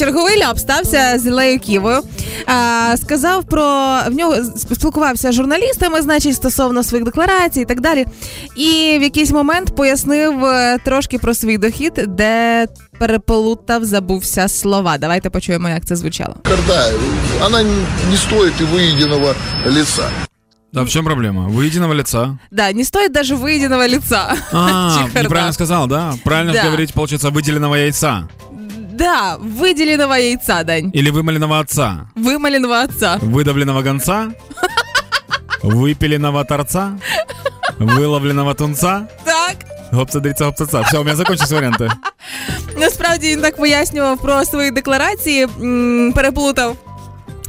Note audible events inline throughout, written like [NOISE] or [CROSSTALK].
черговий ляп стався з Ілею Ківою. А, сказав про в нього спілкувався з журналістами, значить, стосовно своїх декларацій і так далі. І в якийсь момент пояснив е, трошки про свій дохід, де переплутав, забувся слова. Давайте почуємо, як це звучало. Карда, она не стоит и выеденного лица. Да, в чем проблема? Выеденного лица. Да, не стоит даже выеденного лица. А, Чехарда. [LAUGHS] неправильно сказал, да? Правильно Да. говорить, получается, выделенного яйца. Да, выделенного яйца, Дань. Или вымаленного отца. Вымаленного отца. Выдавленного гонца. [LAUGHS] Выпиленного торца. Выловленного тунца. Так. Гопца-дрица, гопца Все, у меня закончились варианты. Насправді він так пояснював про свої декларації, м, переплутав.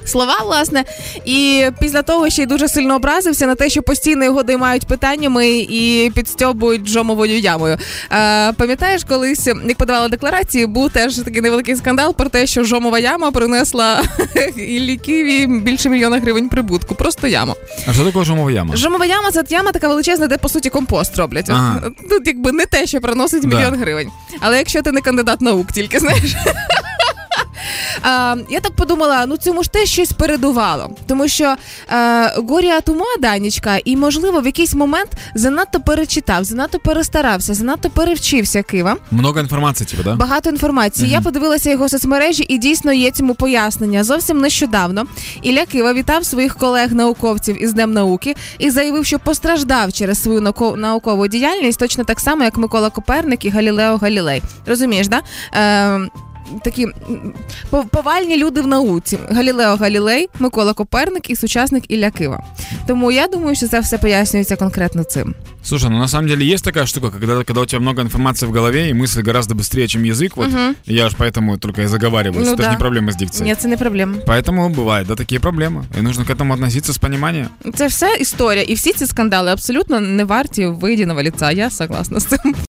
Слова, власне, і після того ще й дуже сильно образився на те, що постійно його доймають питаннями і підстьобують жомовою ямою. Е, пам'ятаєш, колись, як подавала декларації, був теж такий невеликий скандал про те, що жомова яма принесла [LAUGHS] Іллі Києві більше мільйона гривень прибутку. Просто яма. А что такое жумова яма? Жомова яма це яма така величезна, де по суті компост роблять. Ага. Тут якби не те, що приносить Да. мільйон гривень. Але якщо ти не кандидат наук, тільки знаєш. А, я так подумала, ну цьому ж теж щось передувало, тому що е, горя тума Данічка, і можливо в якийсь момент занадто перечитав, занадто перестарався, занадто перевчився Кива. Много информации, типа, да? Багато інформації. Я подивилася його соцмережі, і дійсно є цьому пояснення. Зовсім нещодавно Ілля Кива вітав своїх колег-науковців із Днем науки і заявив, що постраждав через свою наукову діяльність, точно так само, як Микола Коперник і Галілео Галілей. Розумієш, да? Е, Такі м, пов- повальні люди в науці: Галілео Галілей, Микола Коперник і сучасник Ілля Кива. Тому я думаю, що це все пояснюється конкретно цим. Слушай, ну на самом деле есть такая штука, когда, когда у тебя много информации в голове, и мысли гораздо быстрее, чем язык. Вот я ж поэтому только и заговариваюсь. Ну Это же да. не проблема с дикцией. Ні, це не проблема. Поэтому бывают, да, такие проблемы. И нужно к этому относиться с пониманием. Це все історія, і всі ці скандали абсолютно не варті вийденого ліца. Я согласна з цим.